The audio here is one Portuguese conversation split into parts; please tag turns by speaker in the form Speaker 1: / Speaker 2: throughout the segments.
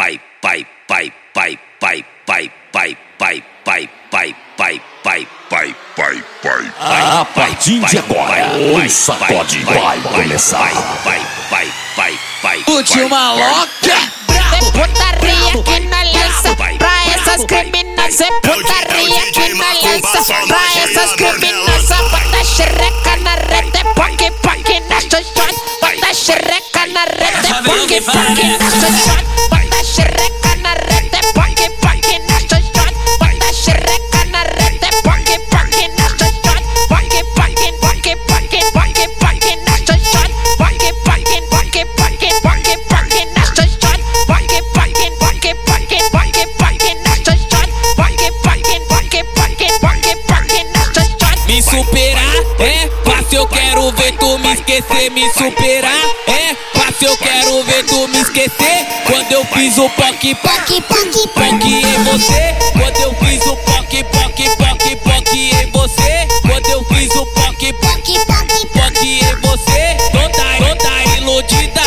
Speaker 1: pai, pai, pai, pai, pai, pai, pai, pai, pai, pai, pai, pai, pai, pai, pai.
Speaker 2: A partir de agora, o sacode vai começar.
Speaker 1: Pai, pai, pai, pai.
Speaker 3: Curte uma louca.
Speaker 4: É putaria aqui na lança Pra essas criminosas É putaria aqui na lança Pra essas criminosas Bota xereca na rede É poque, poque na xoxota Bota xereca na rede É poque, poque na xoxota
Speaker 3: superar, é fácil, eu quero ver tu me esquecer. Me superar, é fácil, eu quero ver tu me esquecer. Quando eu fiz o poc, poc, poc, poc em você. Quando eu fiz o poc, poc, poc, poc em você. Quando eu fiz o poc, poc, poc, poc em você. Toda, toda iludida,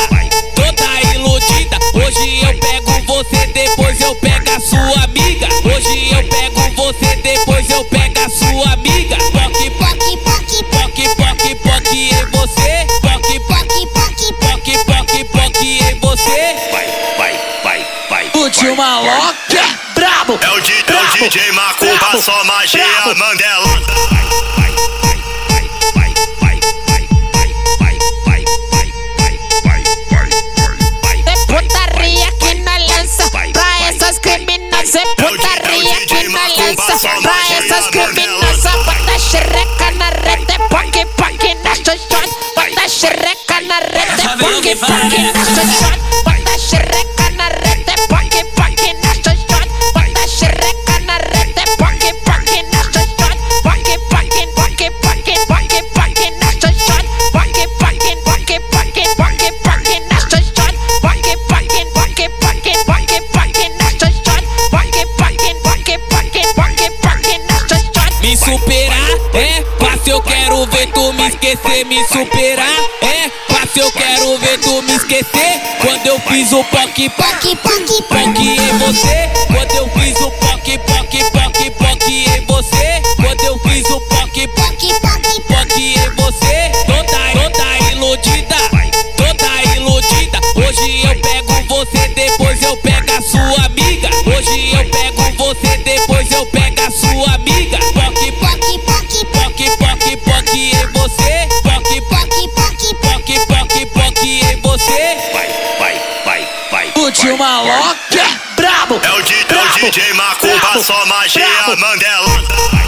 Speaker 3: toda iludida. Hoje eu pego você, depois eu pego a sua amiga. Hoje eu pego você, depois mete uma loca, brabo.
Speaker 5: É o, DJ, brabo, é o DJ Macumba, brabo, só magia brabo. Mandela.
Speaker 4: criminosa, putaria lança Pra essas criminosas, bota xereca na rede Poc, poc na xoxote Bota xereca na rede Poc, poc na
Speaker 3: xoxote superar, é fácil, eu quero ver tu me esquecer. Me superar, é fácil, eu quero ver tu me esquecer. Quando eu fiz o poc, poc, poc, poc em você. DJ. Vai, vai, vai, vai. O Tio Maloca, brabo.
Speaker 5: É o DJ, brabo, é o DJ Macumba, só magia brabo. Mandela.